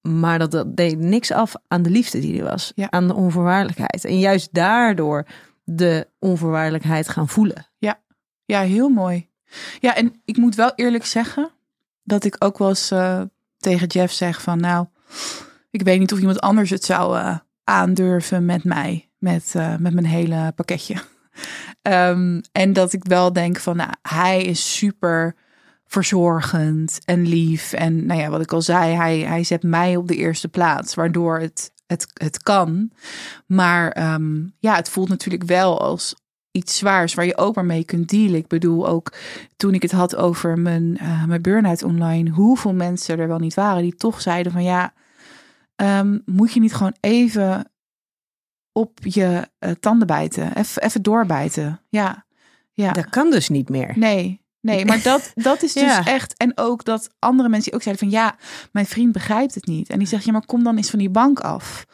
Maar dat, dat deed niks af aan de liefde die er was. Ja. Aan de onvoorwaardelijkheid. En juist daardoor de onvoorwaardelijkheid gaan voelen. ja, heel mooi. Ja, en ik moet wel eerlijk zeggen dat ik ook wel eens eh, tegen Jeff zeg van, nou, ik weet niet of iemand anders het zou eh, aandurven met mij, met, eh, met mijn hele pakketje. Ehm, en dat ik wel denk van, nou, hij is super verzorgend en lief. En nou ja, wat ik al zei, hij, hij zet mij op de eerste plaats, waardoor het, het, het kan. Maar ehm, ja, het voelt natuurlijk wel als iets zwaars waar je ook maar mee kunt dealen. Ik bedoel, ook toen ik het had over mijn, eh, mijn burn-out online, hoeveel mensen er wel niet waren die toch zeiden van ja, ehm, moet je niet gewoon even op je eh, tanden bijten, even, even doorbijten. Ja, ja. Dat kan dus niet meer. Nee, nee, maar dat, dat is dus Ja. echt. En ook dat andere mensen die ook zeiden van ja, mijn vriend begrijpt het niet. En die zegt ja, maar kom dan eens van die bank af.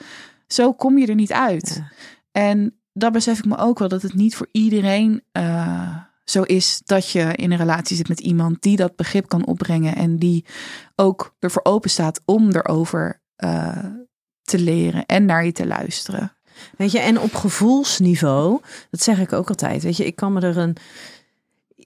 Zo kom je er niet uit. Ja. En dat besef ik me ook wel dat het niet voor iedereen eh, zo is dat je in een relatie zit met iemand die dat begrip kan opbrengen en die ook ervoor open staat om erover eh, te leren en naar je te luisteren. Weet je, en op gevoelsniveau, dat zeg ik ook altijd. Weet je, ik kan me er een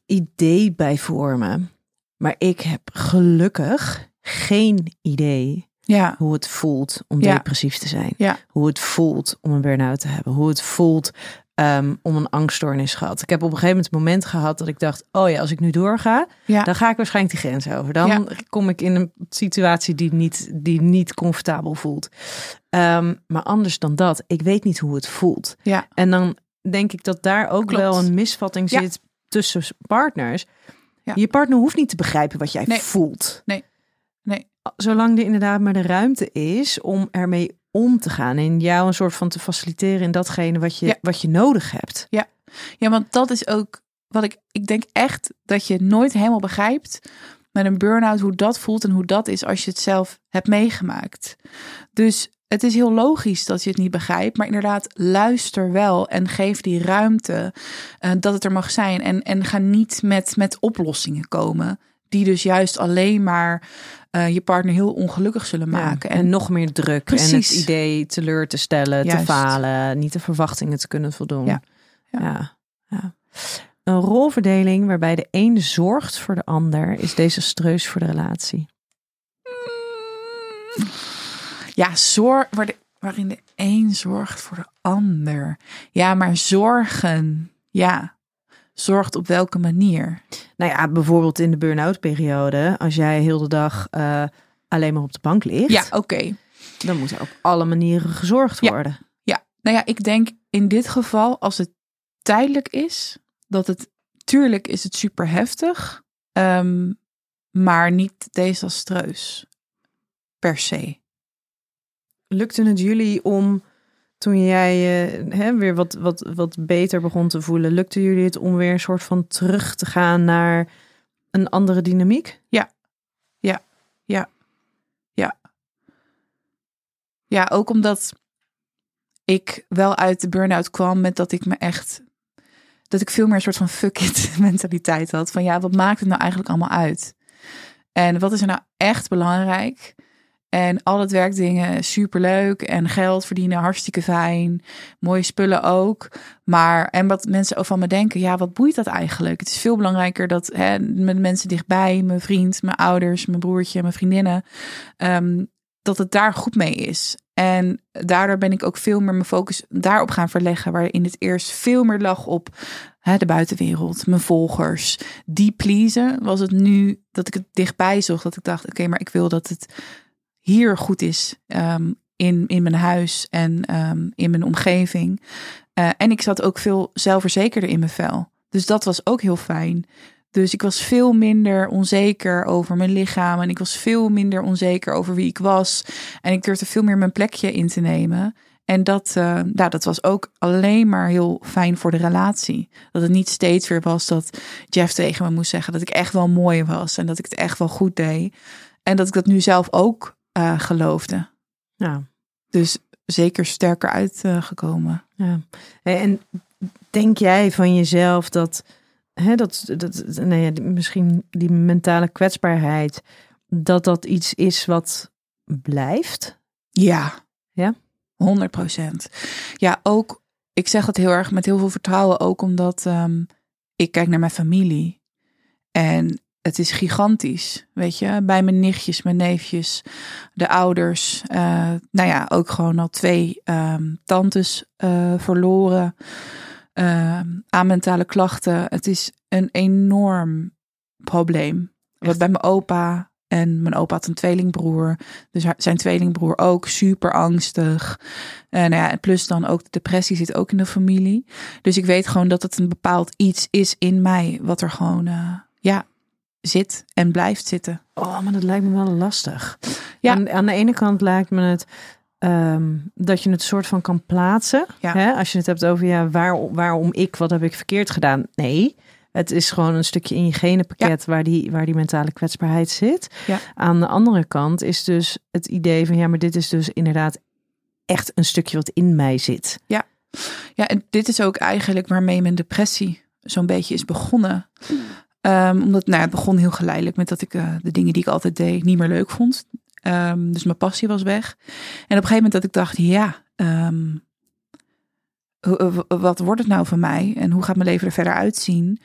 idee bij vormen. Maar ik heb gelukkig geen idee Ja, hoe het voelt om Ja. depressief te zijn. Ja. Hoe het voelt om een burn-out te hebben. Hoe het voelt ehm, om een angststoornis gehad. Ik heb op een gegeven moment een moment gehad dat ik dacht... oh ja, als ik nu doorga, ja, dan ga ik waarschijnlijk die grens over. Dan Ja. kom ik in een situatie die niet, die niet comfortabel voelt. Ehm, maar anders dan dat, ik weet niet hoe het voelt. ja, En dan denk ik dat daar ook Klopt. wel een misvatting zit tussen partners. Ja. Je partner hoeft niet te begrijpen wat jij Nee. voelt. Nee. Nee. Zolang er inderdaad maar de ruimte is om ermee om te gaan. En jou een soort van te faciliteren in datgene wat je, Ja. wat je nodig hebt. Ja, want dat is ook wat ik. Ik denk echt dat je nooit helemaal begrijpt met een burn-out hoe dat voelt en hoe dat is als je het zelf hebt meegemaakt. Dus het is heel logisch dat je het niet begrijpt, maar inderdaad, luister wel en geef die ruimte eh, dat het er mag zijn. En, en ga niet met, met oplossingen komen, die dus juist alleen maar eh, je partner heel ongelukkig zullen maken. Ja, en, nog meer druk. En Precies. het idee teleur te stellen, te falen, niet de verwachtingen te kunnen voldoen. Ja. Ja. Ja. ja. Een rolverdeling waarbij de een zorgt voor de ander is desastreus voor de relatie. Ja, zorg, waar de- waarin de een zorgt voor de ander. Ja, maar zorgen. Ja, zorgt op welke manier? Nou ja, bijvoorbeeld in de burn-out periode, als jij heel de dag eh, alleen maar op de bank ligt, Ja, oké. dan moet er op alle manieren gezorgd Ja. worden. Ja, nou ja, ik denk in dit geval, als het tijdelijk is, dat het, tuurlijk is het super heftig, ehm, maar niet desastreus. Per se. Lukte het jullie om, toen jij eh, hè, weer wat, wat, wat beter begon te voelen, lukte jullie het om weer een soort van terug te gaan naar een andere dynamiek? Ja, ook omdat ik wel uit de burn-out kwam met dat ik me echt. Dat ik veel meer een soort van fuck it mentaliteit had. Van ja, wat maakt het nou eigenlijk allemaal uit? En wat is er nou echt belangrijk? En al het werkdingen superleuk. En geld verdienen hartstikke fijn. Mooie spullen ook. Maar, en wat mensen ook van me denken. Ja, wat boeit dat eigenlijk? Het is veel belangrijker dat hè, met mensen dichtbij. Mijn vriend, mijn ouders, mijn broertje, mijn vriendinnen. ehm, dat het daar goed mee is. En daardoor ben ik ook veel meer mijn focus daarop gaan verleggen. Waarin het eerst veel meer lag op hè, de buitenwereld, mijn volgers. Die pleasen was het nu dat ik het dichtbij zocht. Dat ik dacht, oké, maar ik wil dat het hier goed is. ehm, in, in mijn huis en ehm, in mijn omgeving. Eh, en ik zat ook veel zelfverzekerder in mijn vel. Dus dat was ook heel fijn. Dus ik was veel minder onzeker over mijn lichaam. En ik was veel minder onzeker over wie ik was. En ik durfde veel meer mijn plekje in te nemen. En dat, uh, nou, dat was ook alleen maar heel fijn voor de relatie. Dat het niet steeds weer was dat Jeff tegen me moest zeggen dat ik echt wel mooi was. En dat ik het echt wel goed deed. En dat ik dat nu zelf ook uh, geloofde. Ja. Dus zeker sterker uitgekomen. ja. En denk jij van jezelf dat, hè, dat, dat nee, misschien die mentale kwetsbaarheid, dat dat iets is wat blijft? Ja. Ja? 100 procent. Ja, ook, ik zeg het heel erg met heel veel vertrouwen, ook omdat um, ik kijk naar mijn familie. En het is gigantisch, weet je, bij mijn nichtjes, mijn neefjes, de ouders. Uh, nou ja, ook gewoon al twee um, tantes uh, verloren uh, aan mentale klachten. Het is een enorm probleem. Wat bij mijn opa en mijn opa had een tweelingbroer. Dus zijn tweelingbroer ook super angstig. En nou ja, plus dan ook de depressie zit ook in de familie. Dus ik weet gewoon dat het een bepaald iets is in mij. Wat er gewoon, ja, zit en blijft zitten. Oh, maar dat lijkt me wel lastig. Ja. Aan, aan de ene kant lijkt me het um, dat je het soort van kan plaatsen. Ja. Hè? Als je het hebt over ja, waar, waarom ik, wat heb ik verkeerd gedaan? Nee. Het is gewoon een stukje in je genenpakket ja. waar, die, waar die mentale kwetsbaarheid zit. Ja. Aan de andere kant is dus het idee van ja, maar dit is dus inderdaad echt een stukje wat in mij zit. Ja, ja en dit is ook eigenlijk waarmee mijn depressie zo'n beetje is begonnen. Um, omdat nou, het begon heel geleidelijk met dat ik uh, de dingen die ik altijd deed niet meer leuk vond. Um, dus mijn passie was weg. En op een gegeven moment dat ik dacht, ja, um, wat wordt het nou van mij? En hoe gaat mijn leven er verder uitzien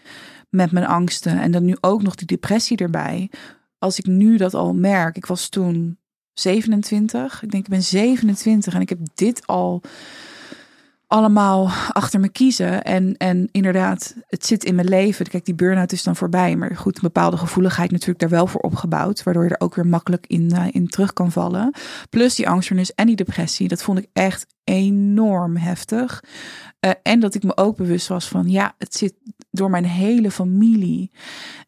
met mijn angsten? En dan nu ook nog die depressie erbij. Als ik nu dat al merk, ik was toen 27. Ik denk, ik ben 27 en ik heb dit al allemaal achter me kiezen. En, en inderdaad, het zit in mijn leven. Kijk, die burn-out is dan voorbij. Maar goed, een bepaalde gevoeligheid natuurlijk daar wel voor opgebouwd. Waardoor je er ook weer makkelijk in, uh, in terug kan vallen. Plus die angststoornis en die depressie. Dat vond ik echt enorm heftig. Uh, en dat ik me ook bewust was van, ja, het zit door mijn hele familie.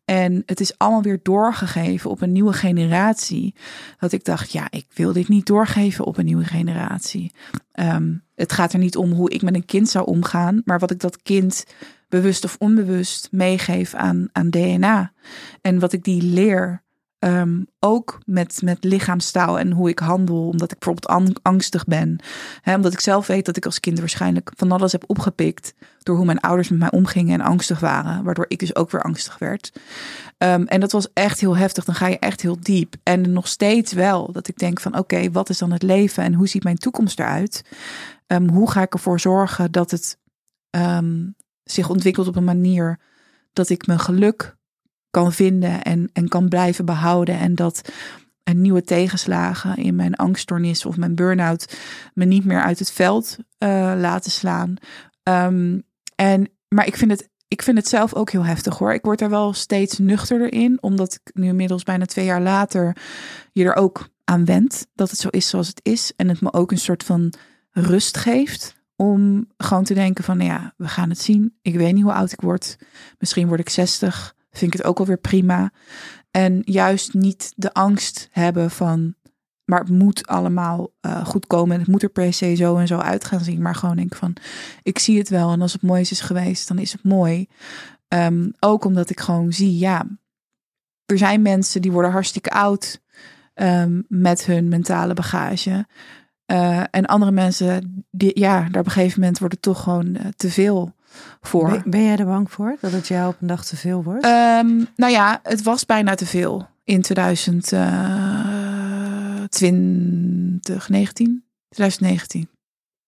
En het is allemaal weer doorgegeven op een nieuwe generatie. Dat ik dacht, ja, ik wil dit niet doorgeven op een nieuwe generatie. Um, het gaat er niet om hoe ik met een kind zou omgaan, maar wat ik dat kind bewust of onbewust meegeef aan, aan DNA. En wat ik die leer. Um, ook met, met lichaamstaal en hoe ik handel, omdat ik bijvoorbeeld angstig ben. Omdat ik zelf weet dat ik als kind waarschijnlijk van alles heb opgepikt door hoe mijn ouders met mij omgingen en angstig waren, waardoor ik dus ook weer angstig werd. Um, en dat was echt heel heftig. Dan ga je echt heel diep. En nog steeds wel dat ik denk van oké, wat is dan het leven en hoe ziet mijn toekomst eruit? Um, hoe ga ik ervoor zorgen dat het zich ontwikkelt op een manier dat ik mijn geluk kan vinden en, en kan blijven behouden. En dat een nieuwe tegenslagen in mijn angststoornis of mijn burn-out me niet meer uit het veld uh, laten slaan. Um, en, maar ik vind, het, ik vind het zelf ook heel heftig hoor. Ik word er wel steeds nuchterder in, omdat ik nu inmiddels bijna twee jaar later je er ook aan wend dat het zo is zoals het is. En het me ook een soort van rust geeft om gewoon te denken van, nou ja, we gaan het zien. Ik weet niet hoe oud ik word. Misschien word ik 60 vind ik het ook alweer prima. En juist niet de angst hebben van, maar het moet allemaal uh, goed komen. En het moet er per se zo en zo uit gaan zien. Maar gewoon denk van, ik zie het wel. En als het mooi is geweest, dan is het mooi. Um, ook omdat ik gewoon zie, ja, er zijn mensen die worden hartstikke oud um, met hun mentale bagage. Uh, en andere mensen, die, ja, daar op een gegeven moment wordt het toch gewoon uh, te veel voor. Ben, ben, jij er bang voor dat het jou op een dag te veel wordt? Um, nou ja, het was bijna te veel in 2019. 2019.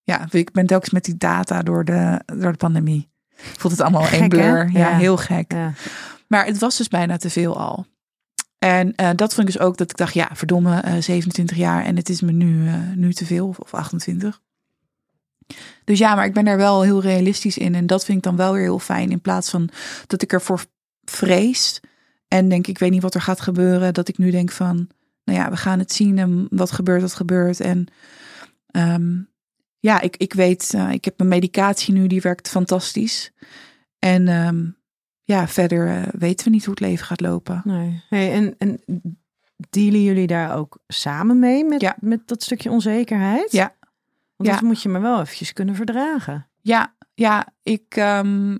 Ja, ik ben telkens met die data door de, door de pandemie. Ik vond het allemaal één blur. Ja, ja, heel gek. Ja. Maar het was dus bijna te veel al. En uh, dat vond ik dus ook dat ik dacht, ja, verdomme, uh, 27 jaar en het is me nu, uh, nu te veel, of, of 28. Dus ja, maar ik ben daar wel heel realistisch in. En dat vind ik dan wel weer heel fijn. In plaats van dat ik ervoor vrees. En denk, ik weet niet wat er gaat gebeuren. Dat ik nu denk van, nou ja, we gaan het zien. En wat gebeurt, wat gebeurt. En ehm, ja, ik, ik weet, ik heb mijn medicatie nu, die werkt fantastisch. En ehm, ja, verder uh, weten we niet hoe het leven gaat lopen. Nee. Hey, en, en dealen jullie daar ook samen mee met, Ja. met dat stukje onzekerheid? Ja. Want dat Ja. moet je maar wel eventjes kunnen verdragen. Ja, ja, ik, ehm,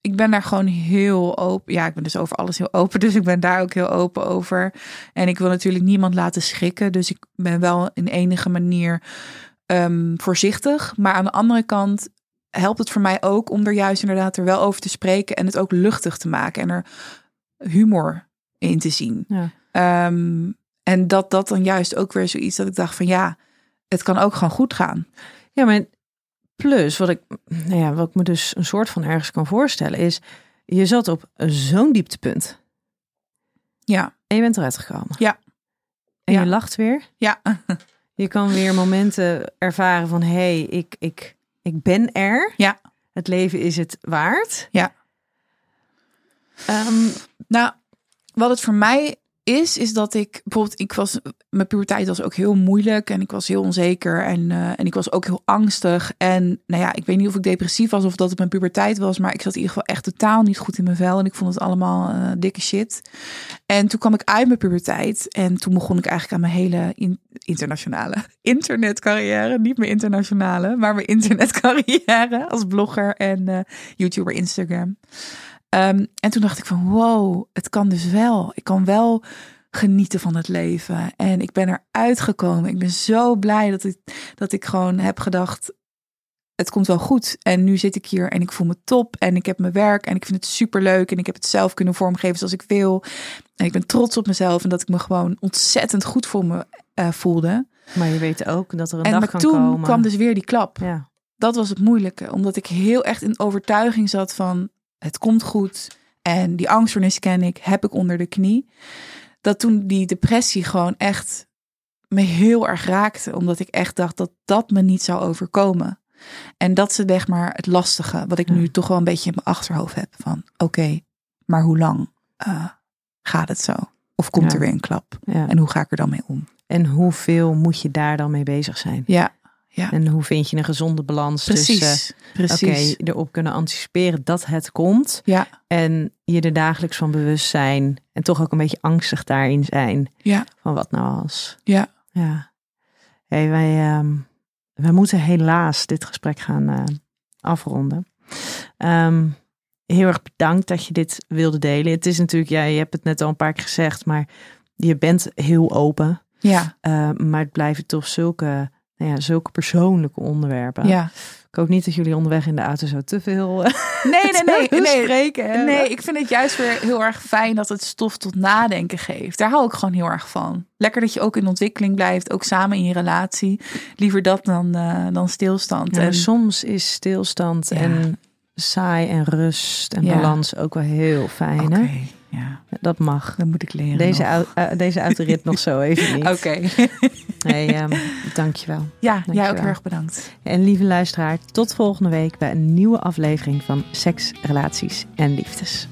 ik ben daar gewoon heel open. Ja, ik ben dus over alles heel open. Dus ik ben daar ook heel open over. En ik wil natuurlijk niemand laten schrikken. Dus ik ben wel in enige manier ehm, voorzichtig. Maar aan de andere kant helpt het voor mij ook om er juist inderdaad er wel over te spreken. En het ook luchtig te maken. En er humor in te zien. Ja. Ehm, en dat dat dan juist ook weer zoiets dat ik dacht van ja, het kan ook gewoon goed gaan. Ja, maar plus wat ik, nou ja, wat ik me dus een soort van ergens kan voorstellen is, je zat op zo'n dieptepunt Ja, en je bent eruit gekomen. Ja. En Ja. je lacht weer. ja. Je kan weer momenten ervaren van, hé, hey, ik, ik, ik ben er. Ja. Het leven is het waard. Ja. Ehm, Nou, wat het voor mij is, is dat ik bijvoorbeeld, ik was, mijn puberteit was ook heel moeilijk en ik was heel onzeker en, eh, en ik was ook heel angstig. En nou ja, ik weet niet of ik depressief was of dat het mijn puberteit was, maar ik zat in ieder geval echt totaal niet goed in mijn vel en ik vond het allemaal eh, dikke shit. En toen kwam ik uit mijn puberteit en toen begon ik eigenlijk aan mijn hele in- internationale internetcarrière, niet mijn internationale, maar mijn internetcarrière als blogger en eh, YouTuber, Instagram. Ehm, en toen dacht ik van wow, het kan dus wel. Ik kan wel genieten van het leven. En ik ben eruit gekomen. Ik ben zo blij dat ik, dat ik gewoon heb gedacht, het komt wel goed. En nu zit ik hier en ik voel me top. En ik heb mijn werk en ik vind het super leuk. En ik heb het zelf kunnen vormgeven zoals ik wil. En ik ben trots op mezelf en dat ik me gewoon ontzettend goed voor me eh, voelde. maar je weet ook dat er een en dag maar kan toen komen. kwam dus weer die klap Ja, dat was het moeilijke. Omdat ik heel echt in overtuiging zat van het komt goed. En die angststoornis ken ik, heb ik onder de knie. Dat toen die depressie gewoon echt me heel erg raakte. Omdat ik echt dacht dat dat me niet zou overkomen. En dat ze zeg maar het lastige, wat ik Ja. nu toch wel een beetje in mijn achterhoofd heb. Van oké, maar hoe lang eh, gaat het zo? Of komt Ja. er weer een klap? ja. En hoe ga ik er dan mee om? En hoeveel moet je daar dan mee bezig zijn? Ja, En hoe vind je een gezonde balans precies. tussen precies. oké, erop kunnen anticiperen dat het komt Ja, en je er dagelijks van bewust zijn en toch ook een beetje angstig daarin zijn ja, van wat nou als. ja. Ja. Hey, wij, ehm, wij moeten helaas dit gesprek gaan eh, afronden. Ehm, heel erg bedankt dat je dit wilde delen. Het is natuurlijk, ja, je hebt het net al een paar keer gezegd, maar je bent heel open. Ja, Eh, maar het blijven toch zulke, nou ja, zulke persoonlijke onderwerpen. ja. Ik hoop niet dat jullie onderweg in de auto zo te veel eh, Nee, nee, nee. nee. Nee, ik vind het juist weer heel erg fijn dat het stof tot nadenken geeft. Daar hou ik gewoon heel erg van. Lekker dat je ook in ontwikkeling blijft, ook samen in je relatie. Liever dat dan, eh, dan stilstand. Ja, en, soms is stilstand Ja. en saai en rust en Ja. balans ook wel heel fijn. Hè? Ja, Dat mag. dan moet ik leren. Deze, nog. eh, deze autorit nog zo even niet. Oké. Hey, ehm, dankjewel. ja, jij ook heel erg bedankt. En lieve luisteraar, tot volgende week bij een nieuwe aflevering van Seks, Relaties en Liefdes.